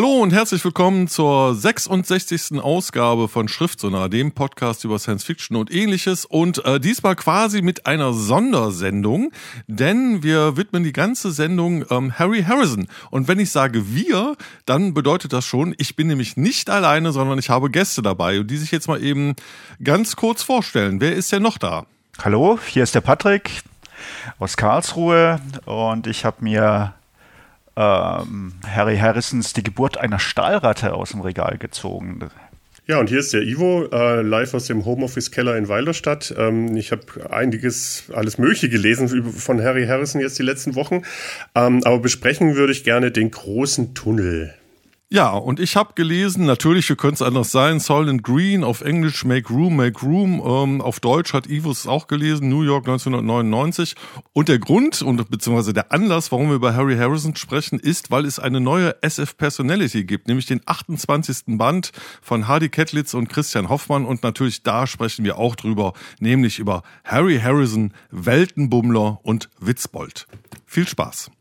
Hallo und herzlich willkommen zur 66. Ausgabe von Schriftsonar, dem Podcast über Science Fiction und ähnliches. Und äh, diesmal quasi mit einer Sondersendung, denn wir widmen die ganze Sendung ähm, Harry Harrison. Und wenn ich sage wir, dann bedeutet das schon, ich bin nämlich nicht alleine, sondern ich habe Gäste dabei die sich jetzt mal eben ganz kurz vorstellen. Wer ist denn noch da? Hallo, hier ist der Patrick aus Karlsruhe und ich habe mir ähm, Harry Harrisons Die Geburt einer Stahlratte aus dem Regal gezogen. Ja, und hier ist der Ivo, äh, live aus dem Homeoffice-Keller in Weilerstadt. Ähm, ich habe einiges, alles Mögliche gelesen von Harry Harrison jetzt die letzten Wochen. Ähm, aber besprechen würde ich gerne den großen Tunnel. Ja, und ich habe gelesen, natürlich, wie könnte es anders sein, Soylent Green, auf Englisch Make Room, Make Room, ähm, auf Deutsch hat Ivo es auch gelesen, New York 1999. Und der Grund und beziehungsweise der Anlass, warum wir über Harry Harrison sprechen, ist, weil es eine neue SF Personality gibt, nämlich den 28. Band von Hardy Kettlitz und Christian Hoffmann. Und natürlich da sprechen wir auch drüber, nämlich über Harry Harrison, Weltenbummler und Witzbold. Viel Spaß.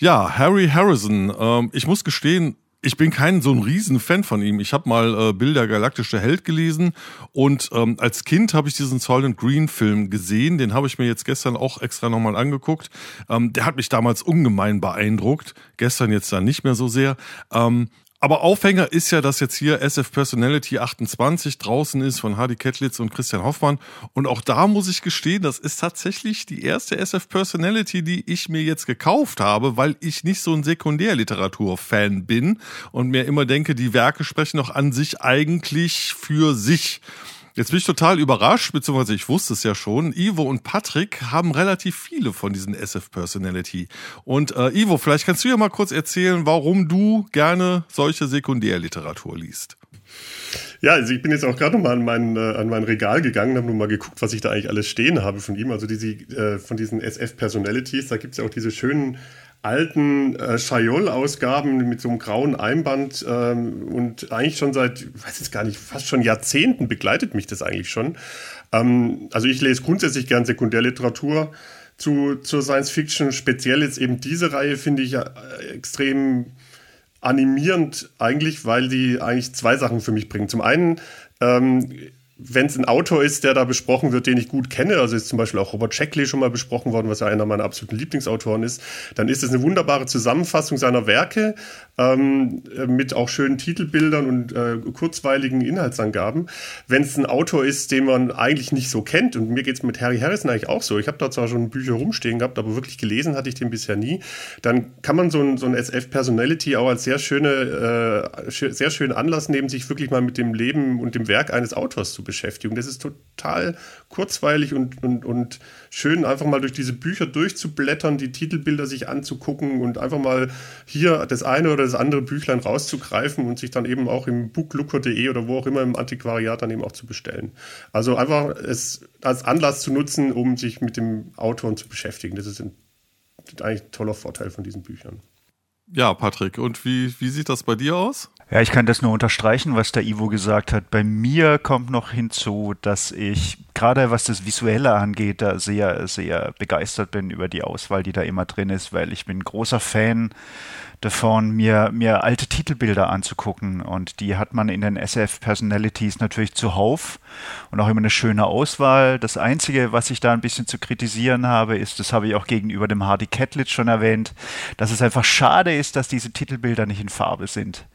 Ja, Harry Harrison. Ähm, ich muss gestehen, ich bin kein so ein Riesenfan von ihm. Ich habe mal äh, Bilder galaktischer Held gelesen und ähm, als Kind habe ich diesen Solent Green Film gesehen. Den habe ich mir jetzt gestern auch extra nochmal angeguckt. Ähm, der hat mich damals ungemein beeindruckt. Gestern jetzt dann nicht mehr so sehr. Ähm, aber Aufhänger ist ja, dass jetzt hier SF Personality 28 draußen ist von Hardy Kettlitz und Christian Hoffmann. Und auch da muss ich gestehen, das ist tatsächlich die erste SF Personality, die ich mir jetzt gekauft habe, weil ich nicht so ein Sekundärliteratur-Fan bin und mir immer denke, die Werke sprechen doch an sich eigentlich für sich. Jetzt bin ich total überrascht, beziehungsweise ich wusste es ja schon. Ivo und Patrick haben relativ viele von diesen SF-Personality. Und äh, Ivo, vielleicht kannst du ja mal kurz erzählen, warum du gerne solche Sekundärliteratur liest. Ja, also ich bin jetzt auch gerade noch mal an mein, äh, an mein Regal gegangen, habe nur mal geguckt, was ich da eigentlich alles stehen habe von ihm. Also diese, äh, von diesen SF-Personalities, da gibt es ja auch diese schönen alten äh, Chayol-Ausgaben mit so einem grauen Einband ähm, und eigentlich schon seit, weiß jetzt gar nicht, fast schon Jahrzehnten begleitet mich das eigentlich schon. Ähm, also ich lese grundsätzlich gern Sekundärliteratur zu, zur Science Fiction. Speziell jetzt eben diese Reihe finde ich äh, extrem animierend eigentlich, weil die eigentlich zwei Sachen für mich bringen. Zum einen ähm, wenn es ein Autor ist, der da besprochen wird, den ich gut kenne, also ist zum Beispiel auch Robert Sheckley schon mal besprochen worden, was ja einer meiner absoluten Lieblingsautoren ist, dann ist es eine wunderbare Zusammenfassung seiner Werke ähm, mit auch schönen Titelbildern und äh, kurzweiligen Inhaltsangaben. Wenn es ein Autor ist, den man eigentlich nicht so kennt, und mir geht es mit Harry Harrison eigentlich auch so, ich habe da zwar schon Bücher rumstehen gehabt, aber wirklich gelesen hatte ich den bisher nie, dann kann man so ein, so ein SF-Personality auch als sehr schöne, äh, sehr schönen Anlass nehmen, sich wirklich mal mit dem Leben und dem Werk eines Autors zu beschäftigen. Das ist total kurzweilig und, und, und schön, einfach mal durch diese Bücher durchzublättern, die Titelbilder sich anzugucken und einfach mal hier das eine oder das andere Büchlein rauszugreifen und sich dann eben auch im booklooker.de oder wo auch immer im Antiquariat dann eben auch zu bestellen. Also einfach es als Anlass zu nutzen, um sich mit dem Autor zu beschäftigen. Das ist ein, eigentlich ein toller Vorteil von diesen Büchern. Ja, Patrick, und wie, wie sieht das bei dir aus? Ja, ich kann das nur unterstreichen, was der Ivo gesagt hat. Bei mir kommt noch hinzu, dass ich gerade was das Visuelle angeht, da sehr, sehr begeistert bin über die Auswahl, die da immer drin ist, weil ich bin großer Fan davon, mir, mir alte Titelbilder anzugucken. Und die hat man in den SF Personalities natürlich zuhauf und auch immer eine schöne Auswahl. Das Einzige, was ich da ein bisschen zu kritisieren habe, ist, das habe ich auch gegenüber dem Hardy Catlett schon erwähnt, dass es einfach schade ist, dass diese Titelbilder nicht in Farbe sind.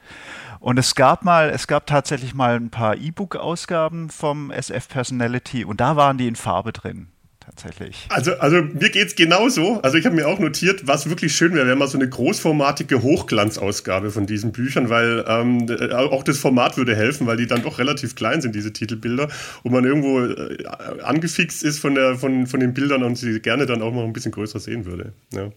Und es gab mal, es gab tatsächlich mal ein paar E-Book-Ausgaben vom SF Personality und da waren die in Farbe drin tatsächlich. Also, also mir geht es genauso. Also ich habe mir auch notiert, was wirklich schön wäre, wäre mal so eine großformatige Hochglanzausgabe von diesen Büchern, weil ähm, äh, auch das Format würde helfen, weil die dann doch relativ klein sind, diese Titelbilder, und man irgendwo äh, angefixt ist von, der, von, von den Bildern und sie gerne dann auch mal ein bisschen größer sehen würde. Ja.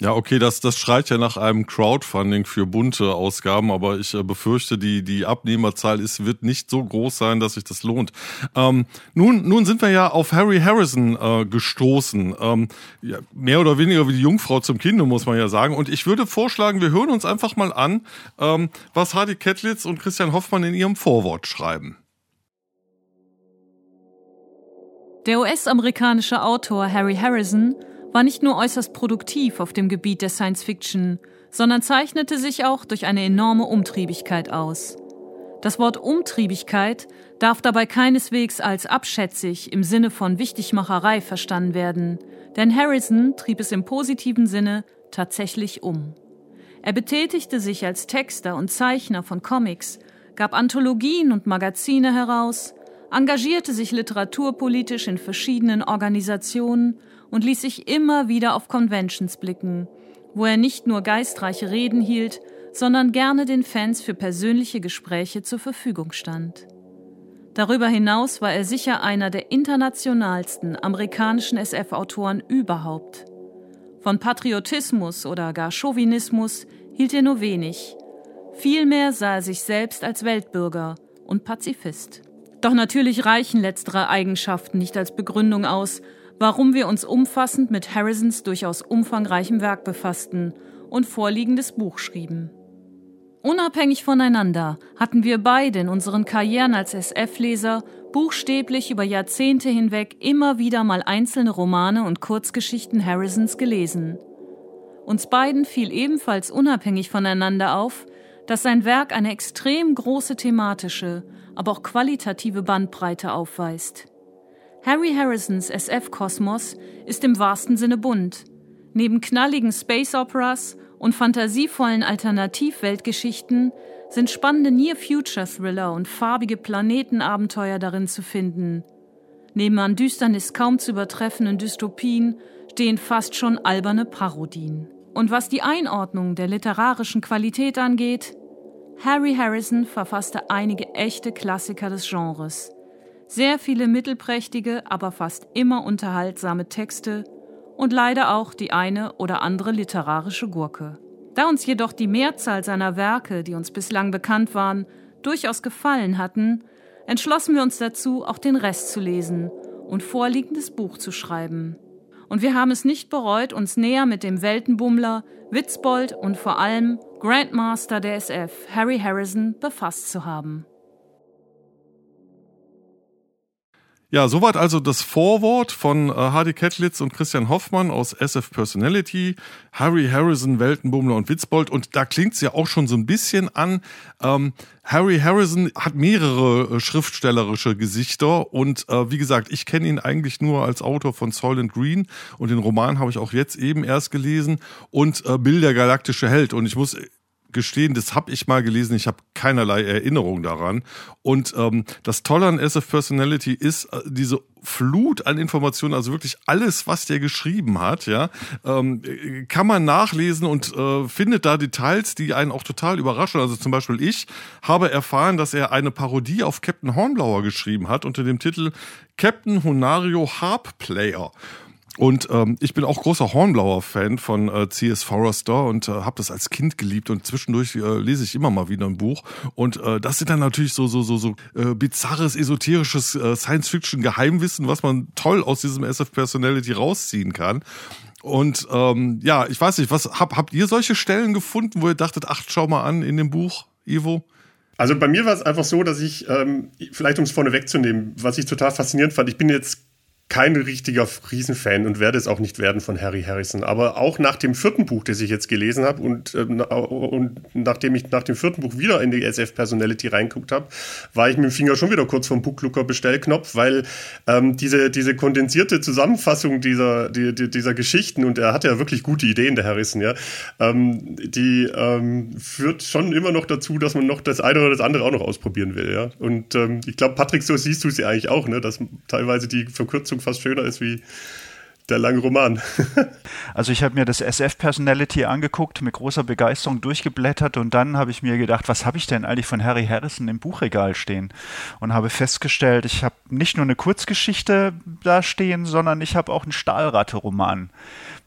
Ja, okay, das, das schreit ja nach einem Crowdfunding für bunte Ausgaben, aber ich äh, befürchte, die, die Abnehmerzahl ist, wird nicht so groß sein, dass sich das lohnt. Ähm, nun, nun sind wir ja auf Harry Harrison äh, gestoßen. Ähm, ja, mehr oder weniger wie die Jungfrau zum Kinde, muss man ja sagen. Und ich würde vorschlagen, wir hören uns einfach mal an, ähm, was Hardy Kettlitz und Christian Hoffmann in ihrem Vorwort schreiben. Der US-amerikanische Autor Harry Harrison war nicht nur äußerst produktiv auf dem Gebiet der Science Fiction, sondern zeichnete sich auch durch eine enorme Umtriebigkeit aus. Das Wort Umtriebigkeit darf dabei keineswegs als abschätzig im Sinne von Wichtigmacherei verstanden werden, denn Harrison trieb es im positiven Sinne tatsächlich um. Er betätigte sich als Texter und Zeichner von Comics, gab Anthologien und Magazine heraus, engagierte sich literaturpolitisch in verschiedenen Organisationen und ließ sich immer wieder auf Conventions blicken, wo er nicht nur geistreiche Reden hielt, sondern gerne den Fans für persönliche Gespräche zur Verfügung stand. Darüber hinaus war er sicher einer der internationalsten amerikanischen SF-Autoren überhaupt. Von Patriotismus oder gar Chauvinismus hielt er nur wenig. Vielmehr sah er sich selbst als Weltbürger und Pazifist. Doch natürlich reichen letztere Eigenschaften nicht als Begründung aus, warum wir uns umfassend mit Harrisons durchaus umfangreichem Werk befassten und vorliegendes Buch schrieben. Unabhängig voneinander hatten wir beide in unseren Karrieren als SF-Leser buchstäblich über Jahrzehnte hinweg immer wieder mal einzelne Romane und Kurzgeschichten Harrisons gelesen. Uns beiden fiel ebenfalls unabhängig voneinander auf, dass sein Werk eine extrem große thematische, aber auch qualitative Bandbreite aufweist. Harry Harrisons SF-Kosmos ist im wahrsten Sinne bunt. Neben knalligen Space Operas und fantasievollen Alternativweltgeschichten sind spannende Near-Future-Thriller und farbige Planetenabenteuer darin zu finden. Neben an Düsternis kaum zu übertreffenden Dystopien stehen fast schon alberne Parodien. Und was die Einordnung der literarischen Qualität angeht, Harry Harrison verfasste einige echte Klassiker des Genres sehr viele mittelprächtige, aber fast immer unterhaltsame Texte und leider auch die eine oder andere literarische Gurke. Da uns jedoch die Mehrzahl seiner Werke, die uns bislang bekannt waren, durchaus gefallen hatten, entschlossen wir uns dazu, auch den Rest zu lesen und vorliegendes Buch zu schreiben. Und wir haben es nicht bereut, uns näher mit dem Weltenbummler, Witzbold und vor allem Grandmaster der SF, Harry Harrison, befasst zu haben. Ja, soweit also das Vorwort von äh, Hardy Kettlitz und Christian Hoffmann aus SF Personality, Harry Harrison, Weltenbummler und Witzbold. Und da klingt's ja auch schon so ein bisschen an. Ähm, Harry Harrison hat mehrere äh, schriftstellerische Gesichter und äh, wie gesagt, ich kenne ihn eigentlich nur als Autor von Soylent Green und den Roman habe ich auch jetzt eben erst gelesen und äh, Bill der galaktische Held. Und ich muss gestehen, das habe ich mal gelesen, ich habe keinerlei Erinnerung daran. Und ähm, das Tolle an SF Personality ist äh, diese Flut an Informationen, also wirklich alles, was der geschrieben hat, ja, ähm, kann man nachlesen und äh, findet da Details, die einen auch total überraschen. Also zum Beispiel ich habe erfahren, dass er eine Parodie auf Captain Hornblower geschrieben hat unter dem Titel Captain Honario Harp Player. Und ähm, ich bin auch großer Hornblauer-Fan von äh, C.S. Forrester und äh, habe das als Kind geliebt und zwischendurch äh, lese ich immer mal wieder ein Buch. Und äh, das sind dann natürlich so so so so äh, bizarres, esoterisches äh, Science-Fiction-Geheimwissen, was man toll aus diesem SF Personality rausziehen kann. Und ähm, ja, ich weiß nicht, was hab, habt ihr solche Stellen gefunden, wo ihr dachtet, ach, schau mal an in dem Buch, Ivo? Also bei mir war es einfach so, dass ich, ähm, vielleicht um es vorne wegzunehmen, was ich total faszinierend fand, ich bin jetzt kein richtiger Riesenfan und werde es auch nicht werden von Harry Harrison. Aber auch nach dem vierten Buch, das ich jetzt gelesen habe und, äh, und nachdem ich nach dem vierten Buch wieder in die SF-Personality reinguckt habe, war ich mit dem Finger schon wieder kurz vom Booklooker-Bestellknopf, weil ähm, diese, diese kondensierte Zusammenfassung dieser, die, die, dieser Geschichten, und er hat ja wirklich gute Ideen, der Harrison, ja, ähm, die ähm, führt schon immer noch dazu, dass man noch das eine oder das andere auch noch ausprobieren will. Ja? Und ähm, ich glaube, Patrick, so siehst du ja eigentlich auch, ne? dass teilweise die Verkürzung Umsetzung fast schöner ist wie der lange Roman. also ich habe mir das SF Personality angeguckt, mit großer Begeisterung durchgeblättert und dann habe ich mir gedacht, was habe ich denn eigentlich von Harry Harrison im Buchregal stehen? Und habe festgestellt, ich habe nicht nur eine Kurzgeschichte da stehen, sondern ich habe auch einen Stahlratte-Roman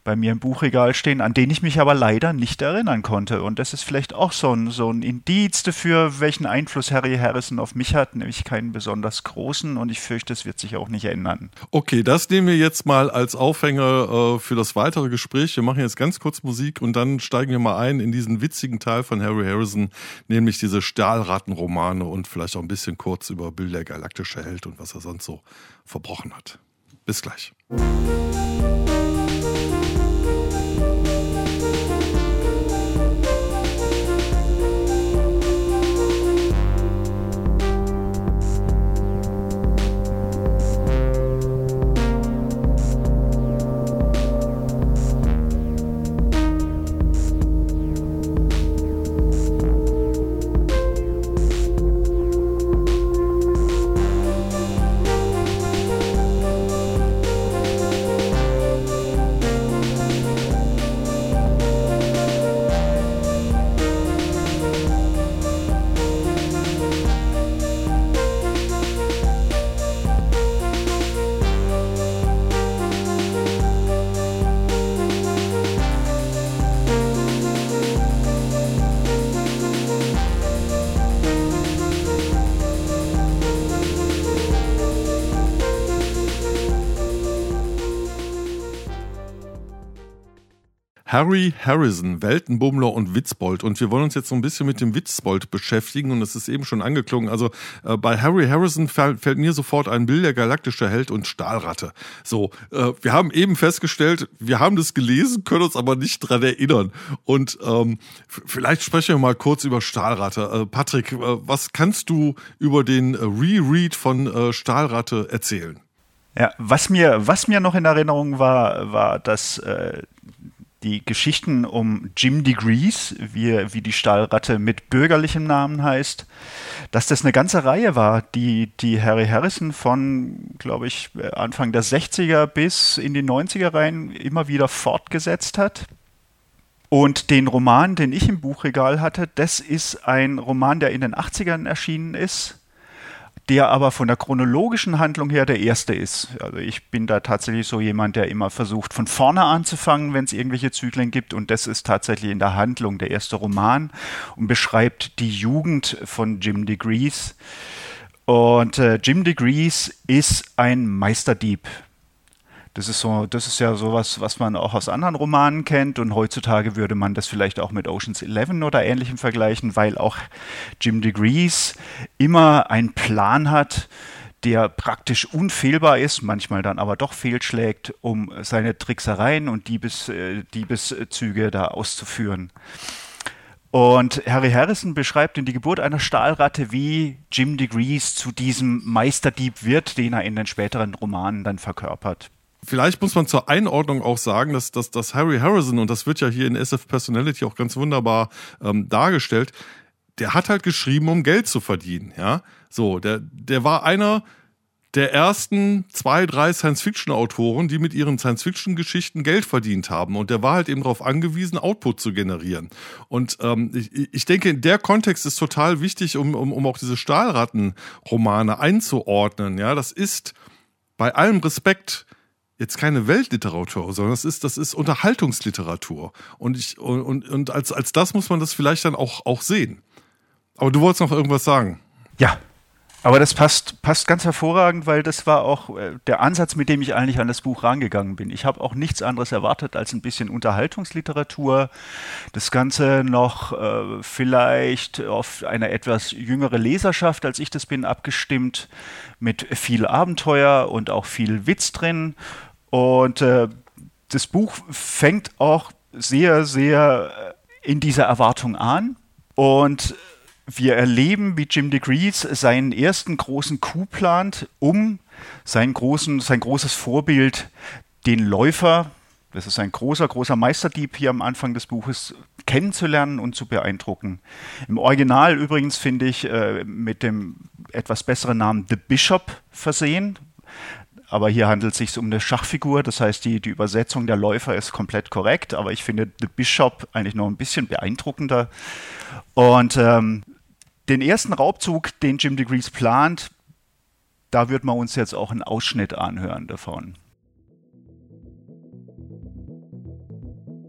bei mir im Buchregal stehen, an den ich mich aber leider nicht erinnern konnte. Und das ist vielleicht auch so ein, so ein Indiz dafür, welchen Einfluss Harry Harrison auf mich hat, nämlich keinen besonders großen. Und ich fürchte, es wird sich auch nicht ändern. Okay, das nehmen wir jetzt mal als Aufhänger äh, für das weitere Gespräch. Wir machen jetzt ganz kurz Musik und dann steigen wir mal ein in diesen witzigen Teil von Harry Harrison, nämlich diese Stahlrattenromane und vielleicht auch ein bisschen kurz über Bill der galaktische Held und was er sonst so verbrochen hat. Bis gleich. Harry Harrison, Weltenbummler und Witzbold. Und wir wollen uns jetzt so ein bisschen mit dem Witzbold beschäftigen. Und es ist eben schon angeklungen. Also äh, bei Harry Harrison fällt, mir sofort ein Bild der galaktische Held und Stahlratte. So, äh, wir haben eben festgestellt, wir haben das gelesen, können uns aber nicht dran erinnern. Und ähm, vielleicht sprechen wir mal kurz über Stahlratte. Äh, Patrick, äh, was kannst du über den Reread von äh, Stahlratte erzählen? Ja, was mir, was mir noch in Erinnerung war, war, dass äh, die Geschichten um Jim Degrees, wie, wie die Stahlratte mit bürgerlichem Namen heißt, dass das eine ganze Reihe war, die, die Harry Harrison von, glaube ich, Anfang der 60er bis in die 90er rein immer wieder fortgesetzt hat. Und den Roman, den ich im Buchregal hatte, das ist ein Roman, der in den 80ern erschienen ist der aber von der chronologischen Handlung her der erste ist. Also ich bin da tatsächlich so jemand, der immer versucht, von vorne anzufangen, wenn es irgendwelche Zyklen gibt. Und das ist tatsächlich in der Handlung der erste Roman und beschreibt die Jugend von Jim Degrees. Und äh, Jim Degrees ist ein Meisterdieb. Das ist so, das ist ja sowas, was man auch aus anderen Romanen kennt und heutzutage würde man das vielleicht auch mit Ocean's Eleven oder ähnlichem vergleichen, weil auch Jim Degrees immer einen Plan hat, der praktisch unfehlbar ist, manchmal dann aber doch fehlschlägt, um seine Tricksereien und Diebes, äh, Diebeszüge da auszuführen. Und Harry Harrison beschreibt in Die Geburt einer Stahlratte, wie Jim Degrees zu diesem Meisterdieb wird, den er in den späteren Romanen dann verkörpert. Vielleicht muss man zur Einordnung auch sagen, dass, dass, dass Harry Harrison, und das wird ja hier in SF Personality auch ganz wunderbar ähm, dargestellt, der hat halt geschrieben, um Geld zu verdienen. Ja, so, der, der war einer der ersten zwei, drei Science-Fiction-Autoren, die mit ihren Science-Fiction-Geschichten Geld verdient haben. Und der war halt eben darauf angewiesen, Output zu generieren. Und ähm, ich, ich denke, der Kontext ist total wichtig, um, um, um auch diese Stahlratten-Romane einzuordnen. Ja, das ist bei allem Respekt jetzt keine Weltliteratur, sondern das ist, das ist Unterhaltungsliteratur. Und ich, und, und als, als das muss man das vielleicht dann auch, auch sehen. Aber du wolltest noch irgendwas sagen. Ja, Aber das passt, passt ganz hervorragend, weil das war auch äh, der Ansatz, mit dem ich eigentlich an das Buch rangegangen bin. Ich habe auch nichts anderes erwartet als ein bisschen Unterhaltungsliteratur. Das Ganze noch äh, vielleicht auf eine etwas jüngere Leserschaft, als ich das bin, abgestimmt, mit viel Abenteuer und auch viel Witz drin. Und äh, das Buch fängt auch sehr, sehr äh, in dieser Erwartung an. Und wir erleben, wie Jim DeGrees seinen ersten großen Coup plant, um sein, großen, sein großes Vorbild, den Läufer, das ist ein großer, großer Meisterdieb hier am Anfang des Buches, kennenzulernen und zu beeindrucken. Im Original übrigens finde ich äh, mit dem etwas besseren Namen The Bishop versehen. Aber hier handelt es sich um eine Schachfigur, das heißt, die, die Übersetzung der Läufer ist komplett korrekt, aber ich finde The Bishop eigentlich noch ein bisschen beeindruckender. Und ähm, den ersten Raubzug, den Jim DeGrees plant, da wird man uns jetzt auch einen Ausschnitt anhören davon.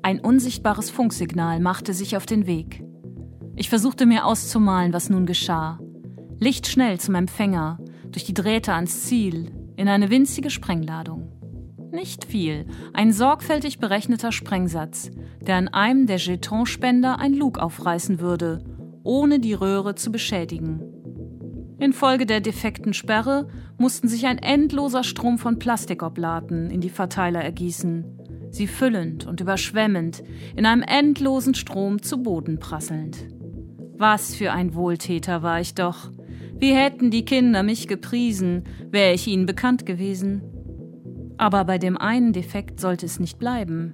Ein unsichtbares Funksignal machte sich auf den Weg. Ich versuchte mir auszumalen, was nun geschah. Lichtschnell zum Empfänger, durch die Drähte ans Ziel, in eine winzige Sprengladung. Nicht viel, ein sorgfältig berechneter Sprengsatz, der an einem der Jetonspender ein Lug aufreißen würde ohne die Röhre zu beschädigen. Infolge der defekten Sperre mussten sich ein endloser Strom von Plastikoblaten in die Verteiler ergießen, sie füllend und überschwemmend, in einem endlosen Strom zu Boden prasselnd. Was für ein Wohltäter war ich doch. Wie hätten die Kinder mich gepriesen, wäre ich ihnen bekannt gewesen. Aber bei dem einen Defekt sollte es nicht bleiben.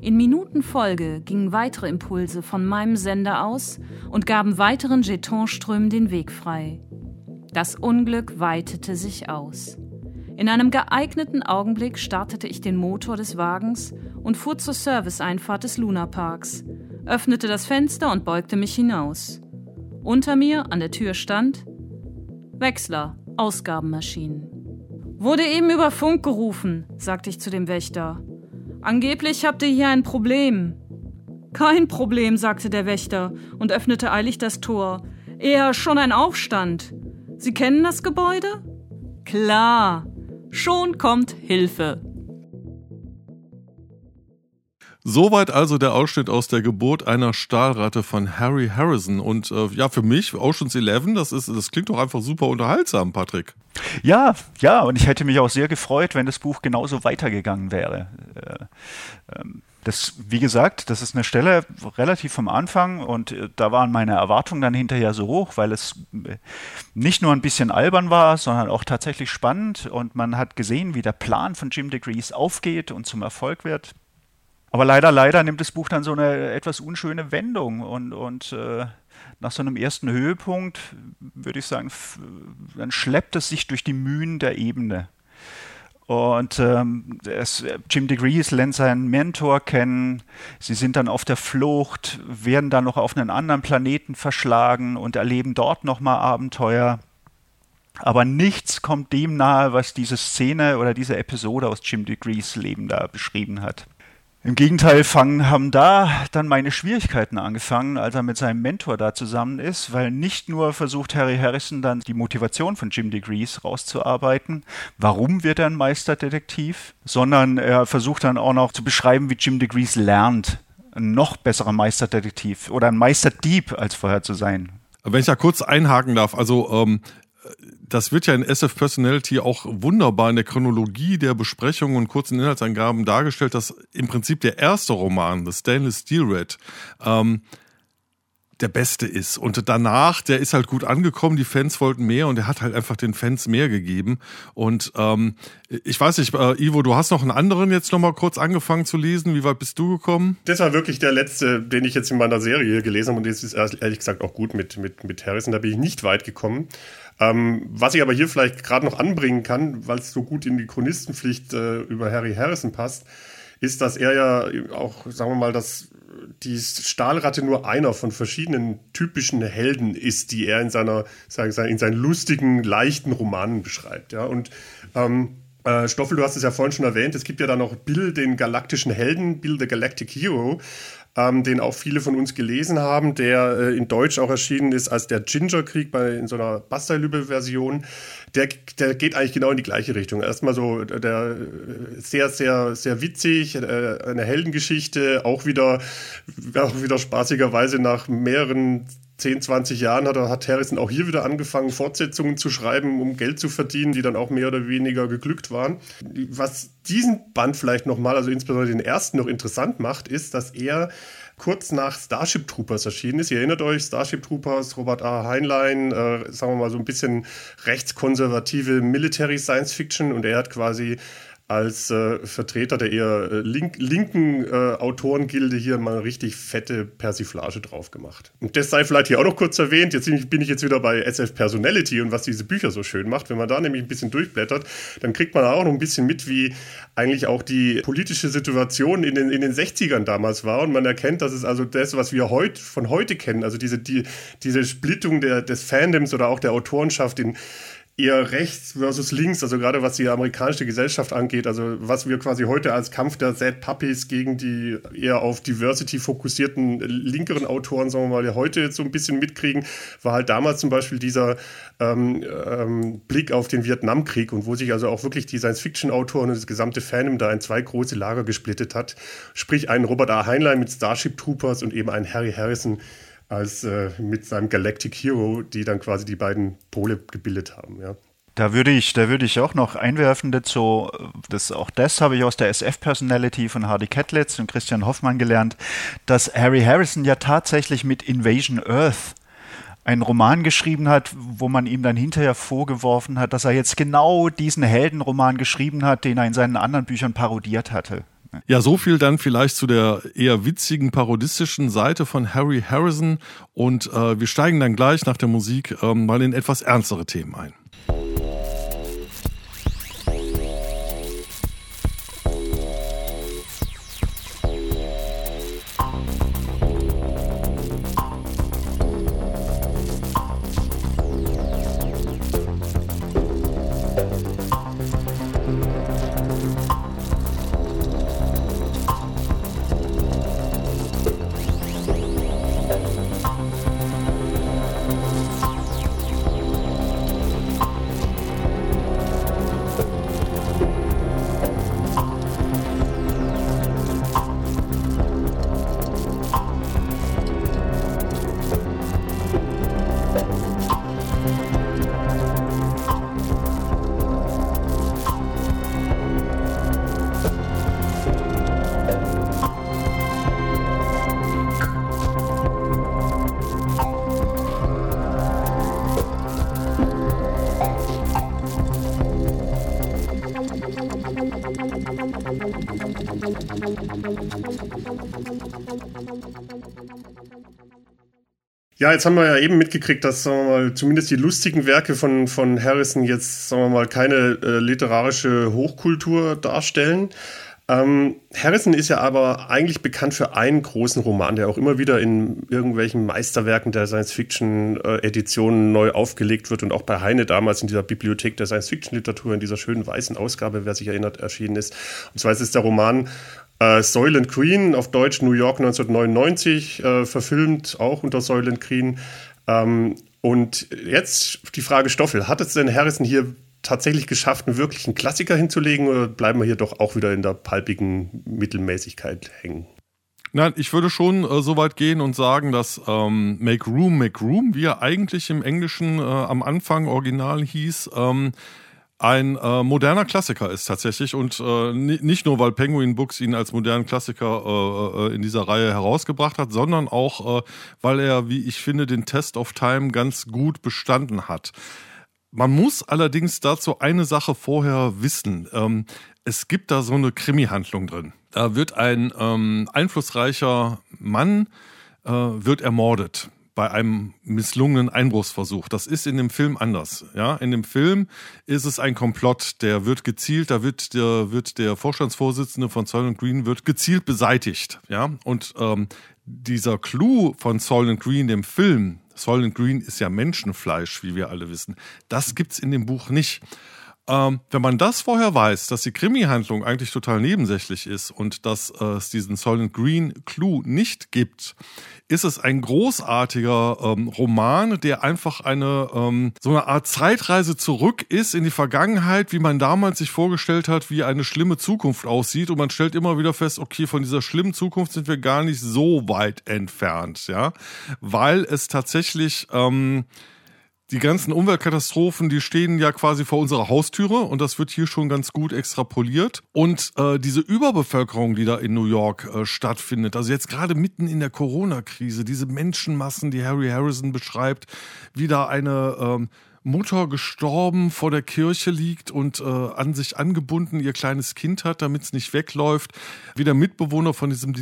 In Minutenfolge gingen weitere Impulse von meinem Sender aus und gaben weiteren Jetonströmen den Weg frei. Das Unglück weitete sich aus. In einem geeigneten Augenblick startete ich den Motor des Wagens und fuhr zur Serviceeinfahrt des Lunaparks, öffnete das Fenster und beugte mich hinaus. Unter mir an der Tür stand Wechsler, Ausgabenmaschinen. Wurde eben über Funk gerufen, sagte ich zu dem Wächter. Angeblich habt ihr hier ein Problem. Kein Problem, sagte der Wächter und öffnete eilig das Tor. Eher schon ein Aufstand. Sie kennen das Gebäude? Klar. Schon kommt Hilfe. Soweit also der Ausschnitt aus der Geburt einer Stahlratte von Harry Harrison. Und äh, ja, für mich, Oceans 11, das, ist, das klingt doch einfach super unterhaltsam, Patrick. Ja, ja, und ich hätte mich auch sehr gefreut, wenn das Buch genauso weitergegangen wäre. Äh, ähm, das, wie gesagt, das ist eine Stelle relativ vom Anfang und äh, da waren meine Erwartungen dann hinterher so hoch, weil es äh, nicht nur ein bisschen albern war, sondern auch tatsächlich spannend und man hat gesehen, wie der Plan von Jim DeGrees aufgeht und zum Erfolg wird. Aber leider, leider nimmt das Buch dann so eine etwas unschöne Wendung und, und äh, nach so einem ersten Höhepunkt würde ich sagen, dann schleppt es sich durch die Mühen der Ebene. Und ähm, es, Jim DeGrees lernt seinen Mentor kennen. Sie sind dann auf der Flucht, werden dann noch auf einen anderen Planeten verschlagen und erleben dort nochmal Abenteuer. Aber nichts kommt dem nahe, was diese Szene oder diese Episode aus Jim DeGrees Leben da beschrieben hat. Im Gegenteil fangen, haben da dann meine Schwierigkeiten angefangen, als er mit seinem Mentor da zusammen ist, weil nicht nur versucht Harry Harrison dann die Motivation von Jim DeGrees rauszuarbeiten, warum wird er ein Meisterdetektiv, sondern er versucht dann auch noch zu beschreiben, wie Jim DeGrees lernt, ein noch besserer Meisterdetektiv oder ein Meisterdieb als vorher zu sein. Wenn ich da kurz einhaken darf, also ähm, das wird ja in SF Personality auch wunderbar in der Chronologie der Besprechungen und kurzen Inhaltsangaben dargestellt, dass im Prinzip der erste Roman, The Stainless Steel Red, ähm, der beste ist. Und danach, der ist halt gut angekommen, die Fans wollten mehr und er hat halt einfach den Fans mehr gegeben. Und ähm, ich weiß nicht, äh, Ivo, du hast noch einen anderen jetzt nochmal kurz angefangen zu lesen. Wie weit bist du gekommen? Das war wirklich der letzte, den ich jetzt in meiner Serie gelesen habe und das ist ehrlich gesagt auch gut mit, mit, mit Harrison. Da bin ich nicht weit gekommen. Ähm, was ich aber hier vielleicht gerade noch anbringen kann, weil es so gut in die Chronistenpflicht äh, über Harry Harrison passt, ist, dass er ja auch, sagen wir mal, dass die Stahlratte nur einer von verschiedenen typischen Helden ist, die er in seiner, sagen wir, in seinen lustigen, leichten Romanen beschreibt. Ja, und ähm, äh, Stoffel, du hast es ja vorhin schon erwähnt, es gibt ja da noch Bill, den galaktischen Helden, Bill the Galactic Hero, ähm, den auch viele von uns gelesen haben, der äh, in Deutsch auch erschienen ist als der Ginger-Krieg bei in so einer Bastei-Lübbe-Version. Der, der geht eigentlich genau in die gleiche Richtung. Erstmal so der sehr, sehr, sehr witzig, äh, eine Heldengeschichte, auch wieder, auch wieder spaßigerweise nach mehreren 10, 20 Jahren hat, hat Harrison auch hier wieder angefangen, Fortsetzungen zu schreiben, um Geld zu verdienen, die dann auch mehr oder weniger geglückt waren. Was diesen Band vielleicht nochmal, also insbesondere den ersten, noch interessant macht, ist, dass er kurz nach Starship Troopers erschienen ist. Ihr erinnert euch, Starship Troopers, Robert A. Heinlein, äh, sagen wir mal so ein bisschen rechtskonservative Military Science Fiction und er hat quasi als äh, Vertreter der eher äh, link, linken äh, Autorengilde hier mal richtig fette Persiflage drauf gemacht. Und das sei vielleicht hier auch noch kurz erwähnt. Jetzt bin ich jetzt wieder bei SF Personality und was diese Bücher so schön macht. Wenn man da nämlich ein bisschen durchblättert, dann kriegt man auch noch ein bisschen mit, wie eigentlich auch die politische Situation in den, in den 60ern damals war. Und man erkennt, dass es also das, was wir heute von heute kennen, also diese, die, diese Splittung der, des Fandoms oder auch der Autorenschaft in eher rechts versus links, also gerade was die amerikanische Gesellschaft angeht, also was wir quasi heute als Kampf der Sad Puppies gegen die eher auf Diversity fokussierten linkeren Autoren, sagen wir mal, heute so ein bisschen mitkriegen, war halt damals zum Beispiel dieser ähm, ähm, Blick auf den Vietnamkrieg und wo sich also auch wirklich die Science-Fiction-Autoren und das gesamte Fandom da in zwei große Lager gesplittet hat. Sprich, ein Robert A. Heinlein mit Starship Troopers und eben ein Harry Harrison als äh, mit seinem Galactic Hero, die dann quasi die beiden Pole gebildet haben. Ja. Da würde ich, da würde ich auch noch einwerfen dazu, das, auch das habe ich aus der SF-Personality von Hardy Catlitz und Christian Hoffmann gelernt, dass Harry Harrison ja tatsächlich mit Invasion Earth einen Roman geschrieben hat, wo man ihm dann hinterher vorgeworfen hat, dass er jetzt genau diesen Heldenroman geschrieben hat, den er in seinen anderen Büchern parodiert hatte. Ja, so viel dann vielleicht zu der eher witzigen, parodistischen Seite von Harry Harrison. Und äh, wir steigen dann gleich nach der Musik ähm, mal in etwas ernstere Themen ein. Ja, jetzt haben wir ja eben mitgekriegt, dass sagen wir mal, zumindest die lustigen Werke von, von Harrison jetzt sagen wir mal, keine äh, literarische Hochkultur darstellen. Ähm, Harrison ist ja aber eigentlich bekannt für einen großen Roman, der auch immer wieder in irgendwelchen Meisterwerken der Science-Fiction-Editionen neu aufgelegt wird und auch bei Heine damals in dieser Bibliothek der Science-Fiction-Literatur in dieser schönen weißen Ausgabe, wer sich erinnert, erschienen ist. Und zwar ist es der Roman äh, Soylent Green, auf Deutsch New York 1999, äh, verfilmt, auch unter Soylent Green. Ähm, und jetzt die Frage Stoffel, hat es denn Harrison hier tatsächlich geschafft, einen wirklichen Klassiker hinzulegen oder bleiben wir hier doch auch wieder in der palpigen Mittelmäßigkeit hängen? Nein, ich würde schon äh, so weit gehen und sagen, dass ähm, Make Room, Make Room, wie er eigentlich im Englischen äh, am Anfang original hieß, ähm, ein äh, moderner Klassiker ist tatsächlich und äh, nicht nur, weil Penguin Books ihn als modernen Klassiker äh, äh, in dieser Reihe herausgebracht hat, sondern auch, äh, weil er, wie ich finde, den Test of Time ganz gut bestanden hat. Man muss allerdings dazu eine Sache vorher wissen. Ähm, es gibt da so eine Krimi-Handlung drin. Da wird ein ähm, einflussreicher Mann äh, wird ermordet bei einem misslungenen Einbruchsversuch. Das ist in dem Film anders. Ja, in dem Film ist es ein Komplott, der wird gezielt, da wird der, wird der Vorstandsvorsitzende von Soylent Green wird gezielt beseitigt. Ja, und ähm, dieser Clou von Soylent Green, dem Film, Soylent Green ist ja Menschenfleisch, wie wir alle wissen. Das gibt's in dem Buch nicht. Ähm, wenn man das vorher weiß, dass die Krimi-Handlung eigentlich total nebensächlich ist und dass äh, es diesen Solent Green Clue nicht gibt, ist es ein großartiger ähm, Roman, der einfach eine ähm, so eine Art Zeitreise zurück ist in die Vergangenheit, wie man damals sich vorgestellt hat, wie eine schlimme Zukunft aussieht. Und man stellt immer wieder fest, okay, von dieser schlimmen Zukunft sind wir gar nicht so weit entfernt, ja, weil es tatsächlich ähm, die ganzen Umweltkatastrophen, die stehen ja quasi vor unserer Haustüre und das wird hier schon ganz gut extrapoliert. Und äh, diese Überbevölkerung, die da in New York äh, stattfindet, also jetzt gerade mitten in der Corona-Krise, diese Menschenmassen, die Harry Harrison beschreibt, wie da eine ähm, Mutter gestorben vor der Kirche liegt und äh, an sich angebunden ihr kleines Kind hat, damit es nicht wegläuft, wie der Mitbewohner von diesem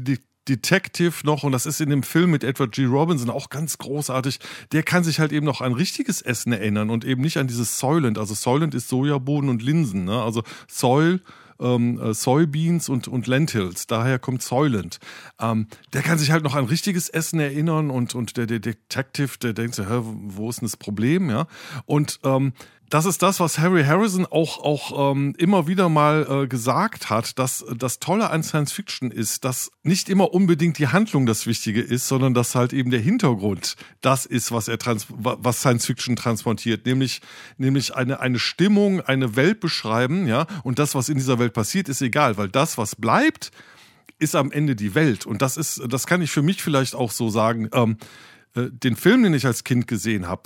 Detective noch, und das ist in dem Film mit Edward G. Robinson auch ganz großartig, der kann sich halt eben noch an richtiges Essen erinnern und eben nicht an dieses Soylent. Also Soylent ist Sojabohnen und Linsen, ne? Also Soil, ähm, äh, Soybeans und, und Lentils, daher kommt Soylent. Ähm, der kann sich halt noch an richtiges Essen erinnern und, und der, der Detective, der denkt so, hä, wo ist denn das Problem, ja? Und ähm, das ist das, was Harry Harrison auch, auch ähm, immer wieder mal äh, gesagt hat, dass das Tolle an Science Fiction ist, dass nicht immer unbedingt die Handlung das Wichtige ist, sondern dass halt eben der Hintergrund das ist, was er trans was Science Fiction transportiert, nämlich, nämlich eine, eine Stimmung, eine Welt beschreiben, ja, und das, was in dieser Welt passiert, ist egal, weil das, was bleibt, ist am Ende die Welt. Und das ist, das kann ich für mich vielleicht auch so sagen. Ähm, äh, den Film, den ich als Kind gesehen habe,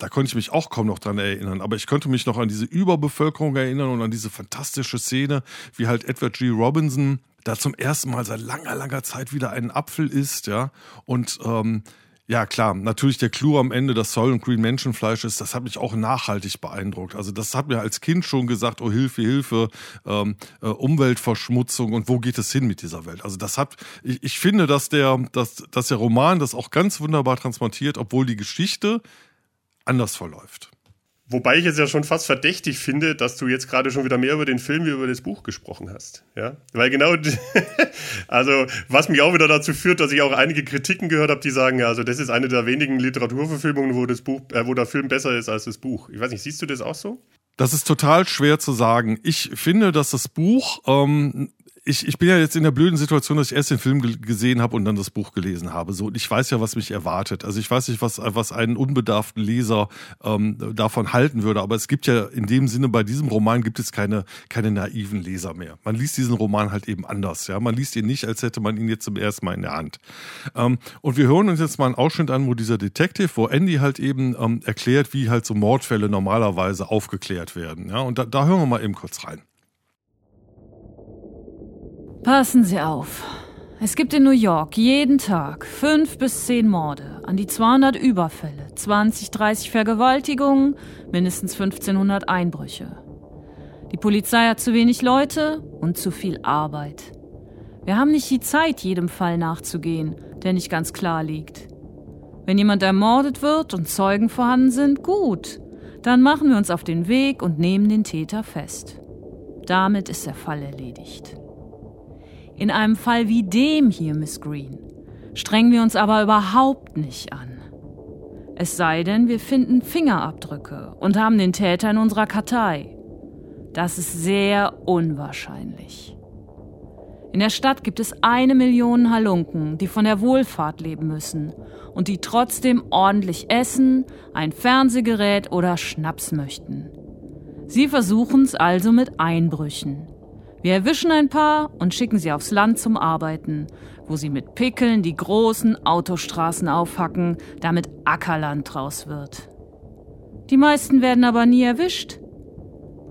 da konnte ich mich auch kaum noch dran erinnern, aber ich konnte mich noch an diese Überbevölkerung erinnern und an diese fantastische Szene, wie halt Edward G. Robinson da zum ersten Mal seit langer, langer Zeit wieder einen Apfel isst, ja. Und ähm, ja, klar, natürlich der Clou am Ende, dass Soul und Green Menschenfleisch ist, das hat mich auch nachhaltig beeindruckt. Also das hat mir als Kind schon gesagt, oh Hilfe, Hilfe, ähm, äh, Umweltverschmutzung und wo geht es hin mit dieser Welt? Also das hat, ich, ich finde, dass der, dass, dass der Roman das auch ganz wunderbar transportiert, obwohl die Geschichte anders verläuft. Wobei ich es ja schon fast verdächtig finde, dass du jetzt gerade schon wieder mehr über den Film wie über das Buch gesprochen hast. Ja, weil genau, also was mich auch wieder dazu führt, dass ich auch einige Kritiken gehört habe, die sagen, ja, also das ist eine der wenigen Literaturverfilmungen, wo das Buch, äh, wo der Film besser ist als das Buch. Ich weiß nicht, siehst du das auch so? Das ist total schwer zu sagen. Ich finde, dass das Buch ähm, ich, ich bin ja jetzt in der blöden Situation, dass ich erst den Film gesehen habe und dann das Buch gelesen habe. So, und ich weiß ja, was mich erwartet. Also ich weiß nicht, was, was einen unbedarften Leser ähm, davon halten würde. Aber es gibt ja in dem Sinne, bei diesem Roman gibt es keine, keine naiven Leser mehr. Man liest diesen Roman halt eben anders. Ja, Man liest ihn nicht, als hätte man ihn jetzt zum ersten Mal in der Hand. Ähm, und wir hören uns jetzt mal einen Ausschnitt an, wo dieser Detective, wo Andy halt eben ähm, erklärt, wie halt so Mordfälle normalerweise aufgeklärt werden. Ja, und da, da hören wir mal eben kurz rein. Passen Sie auf. Es gibt in New York jeden Tag fünf bis zehn Morde, an die 200 Überfälle, 20, 30 Vergewaltigungen, mindestens 1500 Einbrüche. Die Polizei hat zu wenig Leute und zu viel Arbeit. Wir haben nicht die Zeit, jedem Fall nachzugehen, der nicht ganz klar liegt. Wenn jemand ermordet wird und Zeugen vorhanden sind, gut, dann machen wir uns auf den Weg und nehmen den Täter fest. Damit ist der Fall erledigt. In einem Fall wie dem hier, Miss Green, strengen wir uns aber überhaupt nicht an. Es sei denn, wir finden Fingerabdrücke und haben den Täter in unserer Kartei. Das ist sehr unwahrscheinlich. In der Stadt gibt es eine Million Halunken, die von der Wohlfahrt leben müssen und die trotzdem ordentlich essen, ein Fernsehgerät oder Schnaps möchten. Sie versuchen es also mit Einbrüchen. Wir erwischen ein paar und schicken sie aufs Land zum Arbeiten, wo sie mit Pickeln die großen Autostraßen aufhacken, damit Ackerland draus wird. Die meisten werden aber nie erwischt.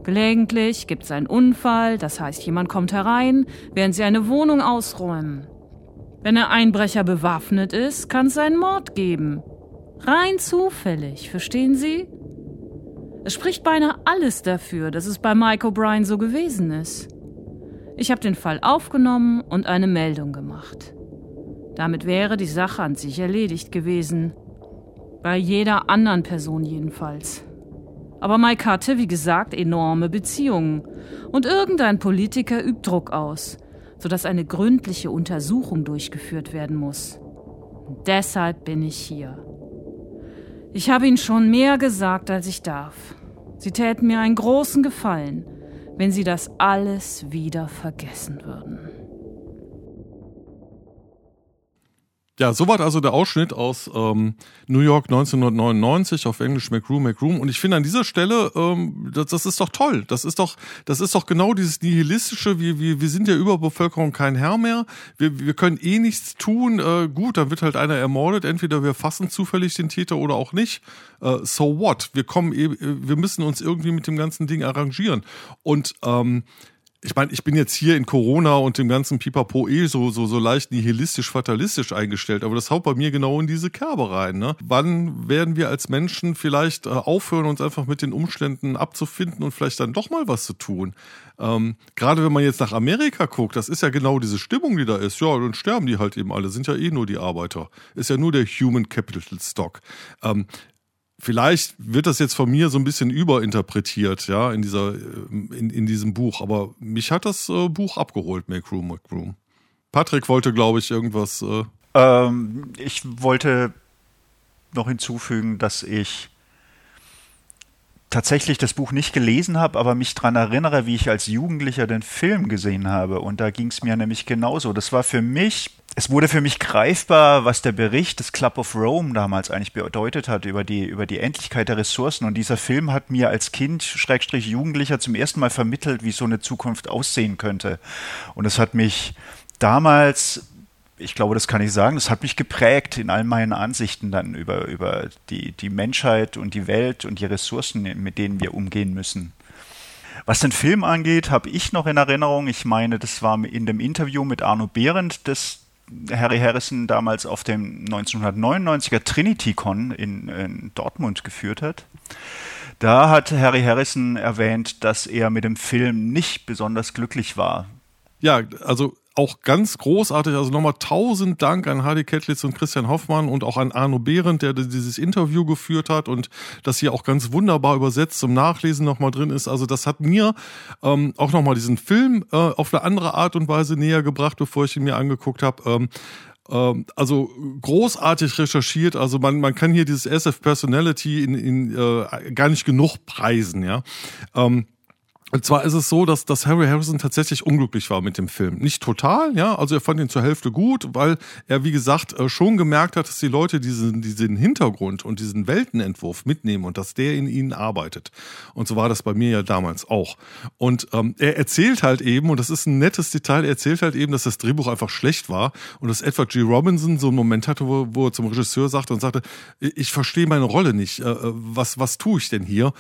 Gelegentlich gibt es einen Unfall, das heißt, jemand kommt herein, während sie eine Wohnung ausräumen. Wenn der Einbrecher bewaffnet ist, kann es einen Mord geben. Rein zufällig, verstehen Sie? Es spricht beinahe alles dafür, dass es bei Mike O'Brien so gewesen ist. Ich habe den Fall aufgenommen und eine Meldung gemacht. Damit wäre die Sache an sich erledigt gewesen. Bei jeder anderen Person jedenfalls. Aber Mike hatte, wie gesagt, enorme Beziehungen. Und irgendein Politiker übt Druck aus, sodass eine gründliche Untersuchung durchgeführt werden muss. Und deshalb bin ich hier. Ich habe Ihnen schon mehr gesagt, als ich darf. Sie täten mir einen großen Gefallen, wenn Sie das alles wieder vergessen würden. Ja, soweit also der Ausschnitt aus ähm, New York 1999 auf Englisch McRoom, McRoom. Und ich finde an dieser Stelle, ähm, das, das ist doch toll. Das ist doch, das ist doch genau dieses nihilistische. Wir, wir, wir sind ja Überbevölkerung kein Herr mehr. Wir, wir können eh nichts tun. Äh, gut, dann wird halt einer ermordet. Entweder wir fassen zufällig den Täter oder auch nicht. Äh, so what? Wir kommen, eh, wir müssen uns irgendwie mit dem ganzen Ding arrangieren. Und ähm, ich meine, ich bin jetzt hier in Corona und dem ganzen Pipapo eh so, so, so leicht nihilistisch, fatalistisch eingestellt, aber das haut bei mir genau in diese Kerbe rein. Ne? Wann werden wir als Menschen vielleicht äh, aufhören, uns einfach mit den Umständen abzufinden und vielleicht dann doch mal was zu tun? Ähm, Gerade wenn man jetzt nach Amerika guckt, das ist ja genau diese Stimmung, die da ist. Ja, dann sterben die halt eben alle, sind ja eh nur die Arbeiter. Ist ja nur der Human Capital Stock. Ähm, vielleicht wird das jetzt von mir so ein bisschen überinterpretiert, ja, in dieser, in, in diesem Buch, aber mich hat das äh, Buch abgeholt, Make Room, Make Room. Patrick wollte, glaube ich, irgendwas. Äh ähm, ich wollte noch hinzufügen, dass ich tatsächlich das Buch nicht gelesen habe, aber mich daran erinnere, wie ich als Jugendlicher den Film gesehen habe. Und da ging es mir nämlich genauso. Das war für mich es wurde für mich greifbar, was der Bericht des Club of Rome damals eigentlich bedeutet hat über die, über die Endlichkeit der Ressourcen. Und dieser Film hat mir als Kind, Schrägstrich Jugendlicher, zum ersten Mal vermittelt, wie so eine Zukunft aussehen könnte. Und es hat mich damals, ich glaube, das kann ich sagen, das hat mich geprägt in all meinen Ansichten dann über, über die, die Menschheit und die Welt und die Ressourcen, mit denen wir umgehen müssen. Was den Film angeht, habe ich noch in Erinnerung, ich meine, das war in dem Interview mit Arno Behrendt, das Harry Harrison damals auf dem 1999er TrinityCon in, in Dortmund geführt hat. Da hat Harry Harrison erwähnt, dass er mit dem Film nicht besonders glücklich war. Ja, also auch ganz großartig. Also nochmal tausend Dank an Hardy Kettlitz und Christian Hoffmann und auch an Arno Behrendt, der dieses Interview geführt hat und das hier auch ganz wunderbar übersetzt zum Nachlesen nochmal drin ist. Also das hat mir ähm, auch nochmal diesen Film äh, auf eine andere Art und Weise näher gebracht, bevor ich ihn mir angeguckt habe. Ähm, ähm also großartig recherchiert. Also man, man kann hier dieses SF Personality in, in äh, gar nicht genug preisen, ja. Ähm, und zwar ist es so, dass, dass Harry Harrison tatsächlich unglücklich war mit dem Film. Nicht total, ja, also er fand ihn zur Hälfte gut, weil er, wie gesagt, äh, schon gemerkt hat, dass die Leute diesen, diesen Hintergrund und diesen Weltenentwurf mitnehmen und dass der in ihnen arbeitet. Und so war das bei mir ja damals auch. Und ähm, er erzählt halt eben, und das ist ein nettes Detail, er erzählt halt eben, dass das Drehbuch einfach schlecht war und dass Edward G. Robinson so einen Moment hatte, wo, wo er zum Regisseur sagte und sagte, ich verstehe meine Rolle nicht, äh, äh was, was tue ich denn hier?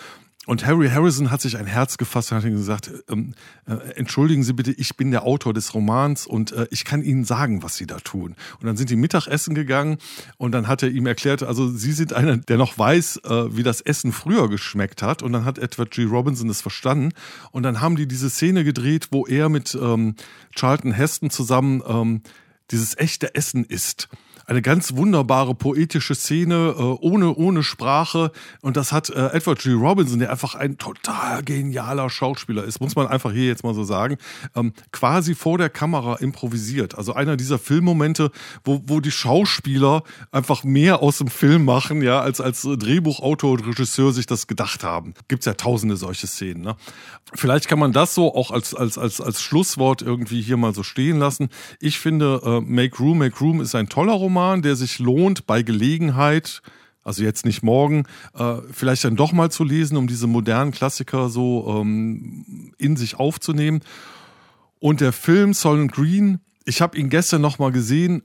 Und Harry Harrison hat sich ein Herz gefasst und hat ihm gesagt, ähm, äh, entschuldigen Sie bitte, ich bin der Autor des Romans und äh, ich kann Ihnen sagen, was Sie da tun. Und dann sind die Mittagessen gegangen und dann hat er ihm erklärt, also Sie sind einer, der noch weiß, äh, wie das Essen früher geschmeckt hat. Und dann hat Edward G. Robinson das verstanden. Und dann haben die diese Szene gedreht, wo er mit ähm, Charlton Heston zusammen ähm, dieses echte Essen isst eine ganz wunderbare poetische Szene äh, ohne ohne Sprache und das hat äh, Edward G. Robinson, der einfach ein total genialer Schauspieler ist, muss man einfach hier jetzt mal so sagen, ähm, quasi vor der Kamera improvisiert. Also einer dieser Filmmomente, wo, wo die Schauspieler einfach mehr aus dem Film machen, ja, als als Drehbuchautor und Regisseur sich das gedacht haben. Gibt's ja tausende solche Szenen. Ne? Vielleicht kann man das so auch als als als als Schlusswort irgendwie hier mal so stehen lassen. Ich finde, äh, Make Room, Make Room ist ein toller Roman. Roman, der sich lohnt, bei Gelegenheit, also jetzt nicht morgen, äh, vielleicht dann doch mal zu lesen, um diese modernen Klassiker so ähm, in sich aufzunehmen. Und der Film Solent Green, ich habe ihn gestern noch mal gesehen,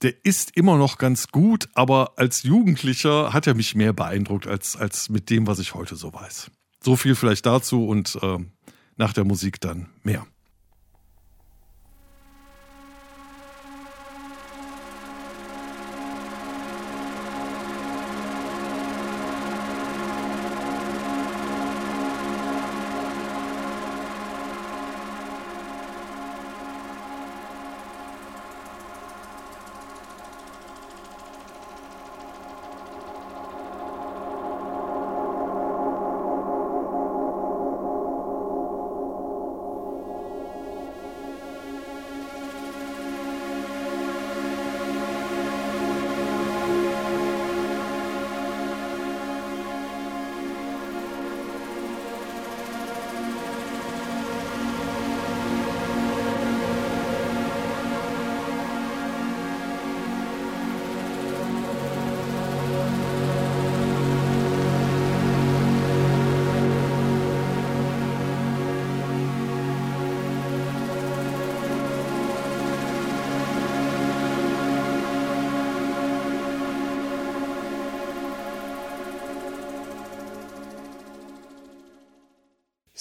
der ist immer noch ganz gut, aber als Jugendlicher hat er mich mehr beeindruckt als, als mit dem, was ich heute so weiß. So viel vielleicht dazu und äh, nach der Musik dann mehr.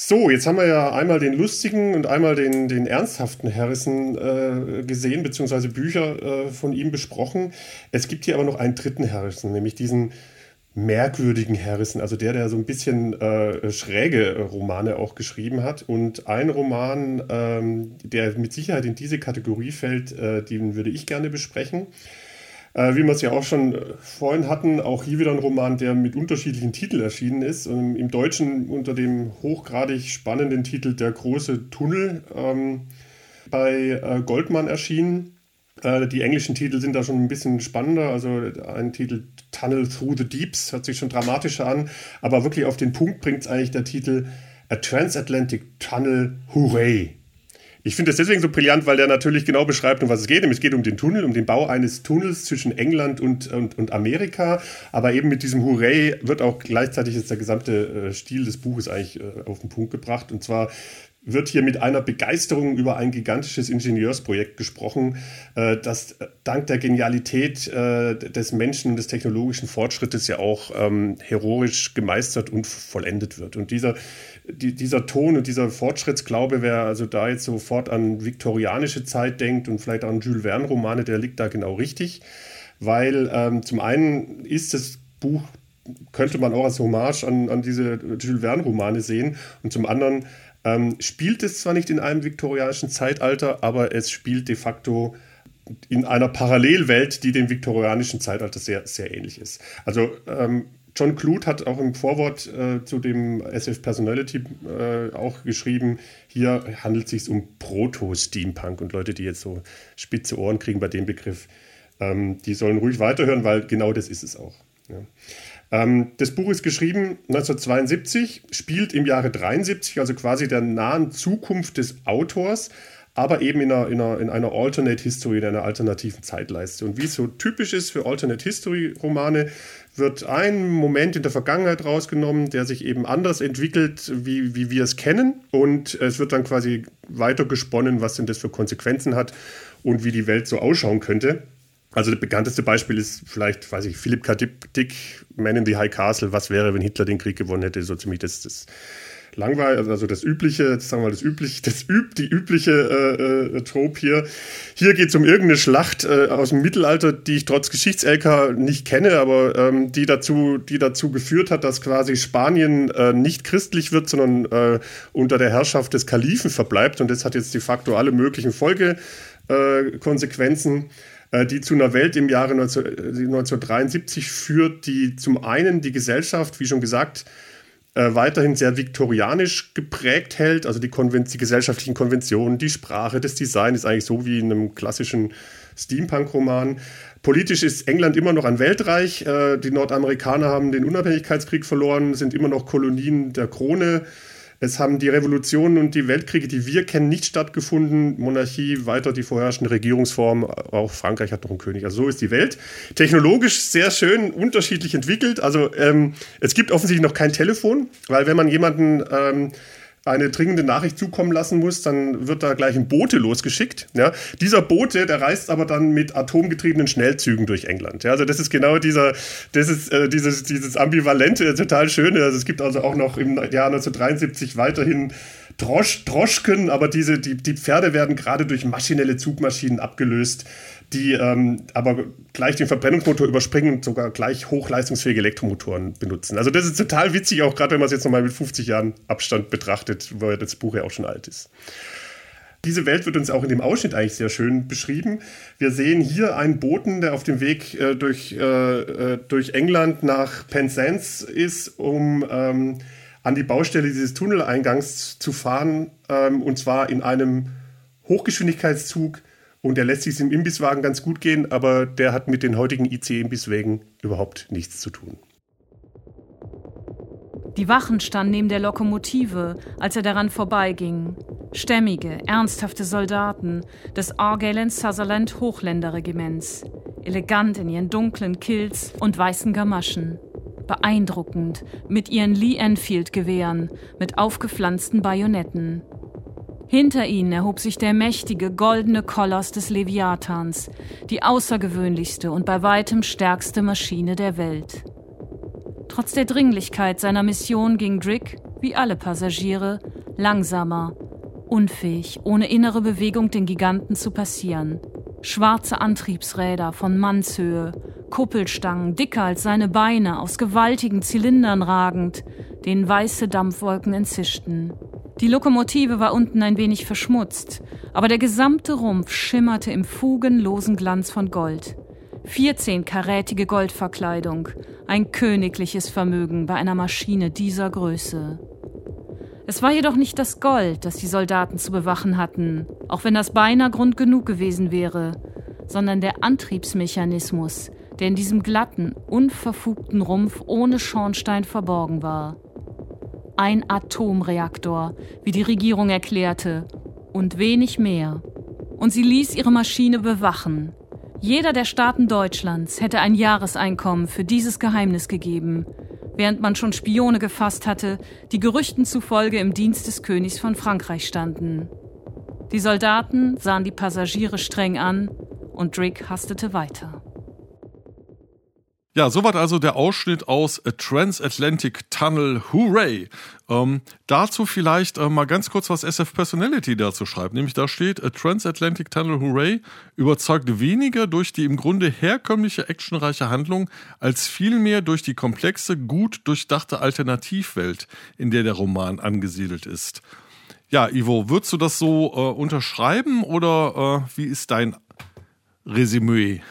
So, jetzt haben wir ja einmal den lustigen und einmal den, den ernsthaften Harrison äh, gesehen, beziehungsweise Bücher äh, von ihm besprochen. Es gibt hier aber noch einen dritten Harrison, nämlich diesen merkwürdigen Harrison, also der, der so ein bisschen äh, schräge Romane auch geschrieben hat. Und ein Roman, ähm, der mit Sicherheit in diese Kategorie fällt, äh, den würde ich gerne besprechen. Äh, wie wir es ja auch schon äh, vorhin hatten, auch hier wieder ein Roman, der mit unterschiedlichen Titeln erschienen ist. Ähm, Im Deutschen unter dem hochgradig spannenden Titel Der große Tunnel ähm, bei äh, Goldmann erschienen. Äh, die englischen Titel sind da schon ein bisschen spannender. Also ein Titel Tunnel Through the Deeps hört sich schon dramatischer an, aber wirklich auf den Punkt bringt es eigentlich der Titel A Transatlantic Tunnel Hooray. Ich finde das deswegen so brillant, weil der natürlich genau beschreibt, um was es geht. Es geht um den Tunnel, um den Bau eines Tunnels zwischen England und, und, und Amerika. Aber eben mit diesem Hooray wird auch gleichzeitig jetzt der gesamte äh, Stil des Buches eigentlich äh, auf den Punkt gebracht. Und zwar wird hier mit einer Begeisterung über ein gigantisches Ingenieursprojekt gesprochen, äh, das dank der Genialität des Menschen, des technologischen Fortschrittes ja auch ähm, heroisch gemeistert und vollendet wird. Und dieser die, dieser Ton und dieser Fortschrittsglaube, wer also da jetzt sofort an viktorianische Zeit denkt und vielleicht an Jules Verne-Romane, der liegt da genau richtig. Weil ähm, zum einen ist das Buch, könnte man auch als Hommage an, an diese Jules Verne-Romane sehen. Und zum anderen ähm, spielt es zwar nicht in einem viktorianischen Zeitalter, aber es spielt de facto in einer Parallelwelt, die dem viktorianischen Zeitalter sehr, sehr ähnlich ist. Also ähm, John Clute hat auch im Vorwort äh, zu dem SF Personality äh, auch geschrieben, hier handelt es sich um Proto-Steampunk und Leute, die jetzt so spitze Ohren kriegen bei dem Begriff, ähm, die sollen ruhig weiterhören, weil genau das ist es auch. Ja. Ähm, das Buch ist geschrieben 1972, spielt im Jahre 73, also quasi der nahen Zukunft des Autors, aber eben in einer, in einer, in einer Alternate History, in einer alternativen Zeitleiste. Und wie es so typisch ist für Alternate History Romane, wird ein Moment in der Vergangenheit rausgenommen, der sich eben anders entwickelt, wie, wie wir es kennen. Und es wird dann quasi weiter gesponnen, was denn das für Konsequenzen hat und wie die Welt so ausschauen könnte. Also das bekannteste Beispiel ist vielleicht, weiß ich, Philipp K. Dick, Man in the High Castle, was wäre, wenn Hitler den Krieg gewonnen hätte, so ziemlich das, das langweilig, also das übliche, sagen wir mal, das übliche, das üb, die übliche äh, äh, Trope hier. Hier geht es um irgendeine Schlacht äh, aus dem Mittelalter, die ich trotz Geschichts-LK nicht kenne, aber ähm, die, dazu, die dazu geführt hat, dass quasi Spanien äh, nicht christlich wird, sondern äh, unter der Herrschaft des Kalifen verbleibt. Und das hat jetzt de facto alle möglichen Folgekonsequenzen äh, die zu einer Welt im Jahre 19, 1973 führt, die zum einen die Gesellschaft, wie schon gesagt, äh, weiterhin sehr viktorianisch geprägt hält. Also die, Konven die gesellschaftlichen Konventionen, die Sprache, das Design ist eigentlich so wie in einem klassischen Steampunk-Roman. Politisch ist England immer noch ein Weltreich. Äh, die Nordamerikaner haben den Unabhängigkeitskrieg verloren, sind immer noch Kolonien der Krone. Es haben die Revolutionen und die Weltkriege, die wir kennen, nicht stattgefunden. Monarchie, weiter die vorherrschende Regierungsform. Auch Frankreich hat noch einen König. Also so ist die Welt. Technologisch sehr schön unterschiedlich entwickelt. Also ähm, es gibt offensichtlich noch kein Telefon, weil wenn man jemanden ähm, eine dringende Nachricht zukommen lassen muss, dann wird da gleich ein Bote losgeschickt. Ja. Dieser Bote, der reist aber dann mit atomgetriebenen Schnellzügen durch England. Ja. Also das ist genau dieser, das ist äh, dieses, dieses ambivalente, total schöne. Also es gibt also auch noch im Jahr 1973 weiterhin Drosch, Droschken, aber diese, die, die Pferde werden gerade durch maschinelle Zugmaschinen abgelöst die ähm, aber gleich den Verbrennungsmotor überspringen und sogar gleich hochleistungsfähige Elektromotoren benutzen. Also das ist total witzig, auch gerade wenn man es jetzt nochmal mit 50 Jahren Abstand betrachtet, weil das Buch ja auch schon alt ist. Diese Welt wird uns auch in dem Ausschnitt eigentlich sehr schön beschrieben. Wir sehen hier einen Boten, der auf dem Weg äh, durch, äh, äh durch England nach Penzance ist, um ähm, an die Baustelle dieses Tunneleingangs zu fahren, ähm, und zwar in einem Hochgeschwindigkeitszug, und der lässt sich im Imbisswagen ganz gut gehen, aber der hat mit den heutigen IC-Imbisswägen überhaupt nichts zu tun. Die Wachen standen neben der Lokomotive, als er daran vorbeiging. Stämmige, ernsthafte Soldaten des Argyle Sutherland Hochländerregiments, elegant in ihren dunklen Kilts und weißen Gamaschen. Beeindruckend mit ihren Lee Enfield Gewehren mit aufgepflanzten Bajonetten. Hinter ihnen erhob sich der mächtige goldene Koloss des Leviathans, die außergewöhnlichste und bei weitem stärkste Maschine der Welt. Trotz der Dringlichkeit seiner Mission ging Drick, wie alle Passagiere, langsamer, unfähig, ohne innere Bewegung den Giganten zu passieren. Schwarze Antriebsräder von Mannshöhe, Kuppelstangen, dicker als seine Beine, aus gewaltigen Zylindern ragend, denen weiße Dampfwolken entzischten. Die Lokomotive war unten ein wenig verschmutzt, aber der gesamte Rumpf schimmerte im fugenlosen Glanz von Gold. 14-karätige Goldverkleidung, ein königliches Vermögen bei einer Maschine dieser Größe. Es war jedoch nicht das Gold, das die Soldaten zu bewachen hatten, auch wenn das beinahe Grund genug gewesen wäre, sondern der Antriebsmechanismus, der in diesem glatten, unverfugten Rumpf ohne Schornstein verborgen war. Ein Atomreaktor, wie die Regierung erklärte, und wenig mehr. Und sie ließ ihre Maschine bewachen. Jeder der Staaten Deutschlands hätte ein Jahreseinkommen für dieses Geheimnis gegeben, während man schon Spione gefasst hatte, die Gerüchten zufolge im Dienst des Königs von Frankreich standen. Die Soldaten sahen die Passagiere streng an und Drick hastete weiter. Ja, soweit also der Ausschnitt aus A Transatlantic Tunnel. Hooray! Ähm, dazu vielleicht äh, mal ganz kurz, was SF Personality dazu schreibt. Nämlich da steht, A Transatlantic Tunnel Hooray überzeugt weniger durch die im Grunde herkömmliche actionreiche Handlung, als vielmehr durch die komplexe, gut durchdachte Alternativwelt, in der der Roman angesiedelt ist. Ja, Ivo, würdest du das so äh, unterschreiben oder äh, wie ist dein Resümee?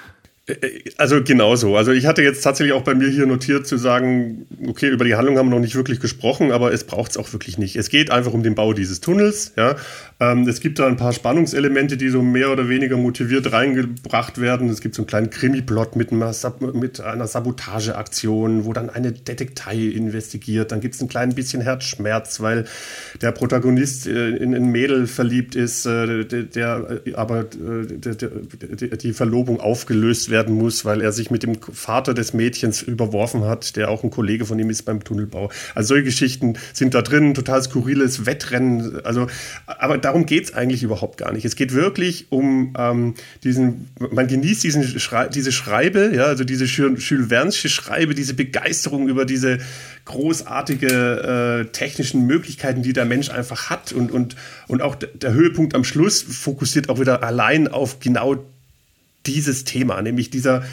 Also genauso. Also ich hatte jetzt tatsächlich auch bei mir hier notiert zu sagen, okay, über die Handlung haben wir noch nicht wirklich gesprochen, aber es braucht es auch wirklich nicht. Es geht einfach um den Bau dieses Tunnels. Ja. Ähm, es gibt da ein paar Spannungselemente, die so mehr oder weniger motiviert reingebracht werden. Es gibt so einen kleinen Krimi-Plot mit, mit, einer Sabotageaktion, wo dann eine Detektei investigiert. Dann gibt es ein klein bisschen Herzschmerz, weil der Protagonist äh, in ein Mädel verliebt ist, äh, der, der aber äh, der, die Verlobung aufgelöst wird werden muss, weil er sich mit dem Vater des Mädchens überworfen hat, der auch ein Kollege von ihm ist beim Tunnelbau. Also solche Geschichten sind da drin, total skurriles Wettrennen. Also, aber darum geht es eigentlich überhaupt gar nicht. Es geht wirklich um ähm, diesen, man genießt diesen Schrei diese Schreibe, ja, also diese Jules Verne'sche Schreibe, diese Begeisterung über diese großartige äh, technischen Möglichkeiten, die der Mensch einfach hat und, und, und auch der Höhepunkt am Schluss fokussiert auch wieder allein auf genau dieses Thema, nämlich dieser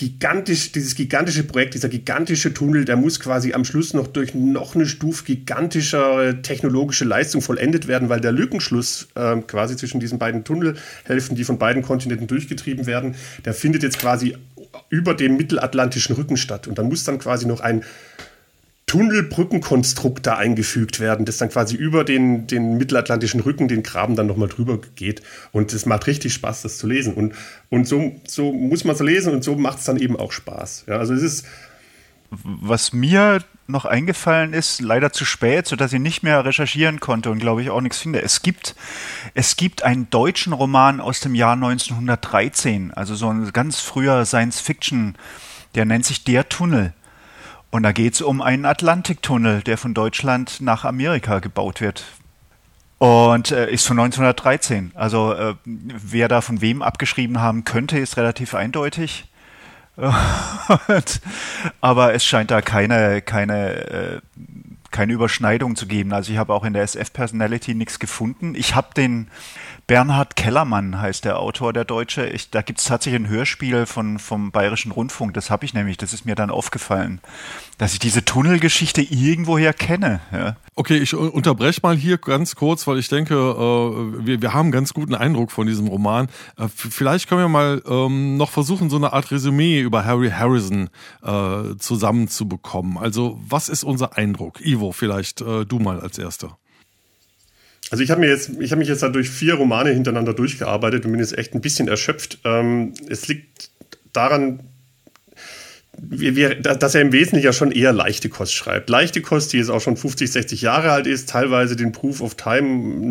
gigantisch, dieses gigantische Projekt, dieser gigantische Tunnel, der muss quasi am Schluss noch durch noch eine Stufe gigantischer technologische Leistung vollendet werden, weil der Lückenschluss äh, quasi zwischen diesen beiden Tunnelhälften, die von beiden Kontinenten durchgetrieben werden, der findet jetzt quasi über dem mittelatlantischen Rücken statt. Und dann muss dann quasi noch ein Tunnelbrückenkonstrukt da eingefügt werden, das dann quasi über den, den mittelatlantischen Rücken, den Graben dann nochmal drüber geht. Und es macht richtig Spaß, das zu lesen. Und, und so, so muss man es lesen und so macht es dann eben auch Spaß. Ja, also es ist. Was mir noch eingefallen ist, leider zu spät, sodass ich nicht mehr recherchieren konnte und glaube ich auch nichts finde. Es gibt, es gibt einen deutschen Roman aus dem Jahr 1913, also so ein ganz früher Science Fiction, der nennt sich Der Tunnel. Und da geht es um einen Atlantiktunnel, der von Deutschland nach Amerika gebaut wird. Und äh, ist von 1913. Also äh, wer da von wem abgeschrieben haben könnte, ist relativ eindeutig. aber es scheint da keine, keine, äh, keine Überschneidung zu geben. Also ich habe auch in der SF-Personality nichts gefunden. Ich habe den Bernhard Kellermann heißt der Autor, der Deutsche. Ich, da gibt es tatsächlich ein Hörspiel von, vom Bayerischen Rundfunk. Das habe ich nämlich, das ist mir dann aufgefallen, dass ich diese Tunnelgeschichte irgendwoher kenne. Ja. Okay, ich unterbreche mal hier ganz kurz, weil ich denke, äh, wir, wir haben einen ganz guten Eindruck von diesem Roman. Äh, vielleicht können wir mal ähm, noch versuchen, so eine Art Resümee über Harry Harrison äh, zusammenzubekommen. Also, was ist unser Eindruck? Ivo, vielleicht du mal als Erster. Also ich habe mir jetzt, ich habe mich jetzt durch vier Romane hintereinander durchgearbeitet und bin jetzt echt ein bisschen erschöpft. Ähm, es liegt daran, wir, wir, dass er im Wesentlichen ja schon eher leichte Kost schreibt. Leichte Kost, die jetzt auch schon 50, 60 Jahre alt ist, teilweise den Proof of Time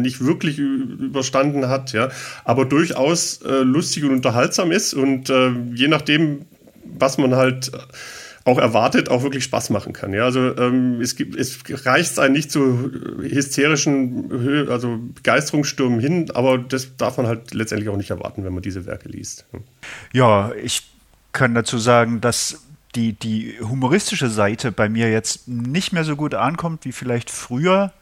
nicht wirklich überstanden hat, ja, aber durchaus äh, lustig und unterhaltsam ist und äh, je nachdem, was man halt auch erwartet, auch wirklich Spaß machen kann. Ja, also ähm, es gibt, es reicht einen nicht zu hysterischen, also Begeisterungsstürmen hin, aber das darf man halt letztendlich auch nicht erwarten, wenn man diese Werke liest. Ja, ich kann dazu sagen, dass die, die humoristische Seite bei mir jetzt nicht mehr so gut ankommt wie vielleicht früher.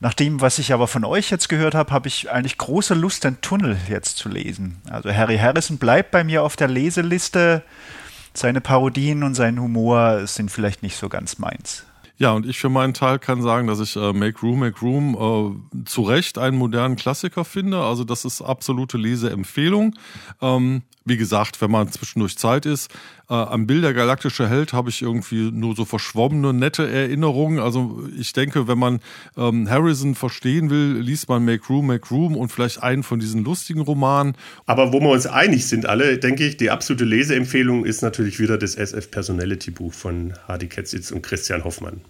Nach dem, was ich aber von euch jetzt gehört habe, habe ich eigentlich große Lust, den Tunnel jetzt zu lesen. Also Harry Harrison bleibt bei mir auf der Leseliste. Seine Parodien und sein Humor sind vielleicht nicht so ganz meins. Ja, und ich für meinen Teil kann sagen, dass ich äh, Make Room, Make Room äh, zu Recht einen modernen Klassiker finde. Also das ist absolute Leseempfehlung. Ähm, wie gesagt, wenn man zwischendurch Zeit ist. Äh, am Bild der galaktische Held habe ich irgendwie nur so verschwommene, nette Erinnerungen. Also ich denke, wenn man ähm, Harrison verstehen will, liest man Make Room, Make Room und vielleicht einen von diesen lustigen Romanen. Aber wo wir uns einig sind alle, denke ich, die absolute Leseempfehlung ist natürlich wieder das SF Personality Buch von Hardy Ketzitz und Christian Hoffmann.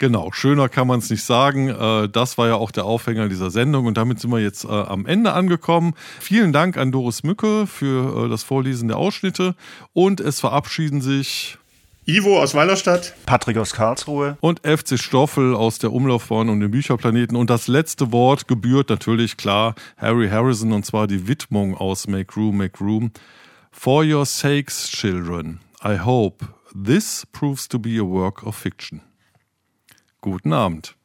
Genau, schöner kann man es nicht sagen. Äh, das war ja auch der Aufhänger dieser Sendung und damit sind wir jetzt äh, am Ende angekommen. Vielen Dank an Doris Mücke für äh, das Vorlesen der Ausschnitte und es verabschieden sich Ivo aus Weilerstadt, Patrick aus Karlsruhe und FC Stoffel aus der Umlaufbahn und dem Bücherplaneten. Und das letzte Wort gebührt natürlich klar Harry Harrison und zwar die Widmung aus Make Room, Make Room. For your sakes, children, I hope this proves to be a work of fiction. Guten Abend.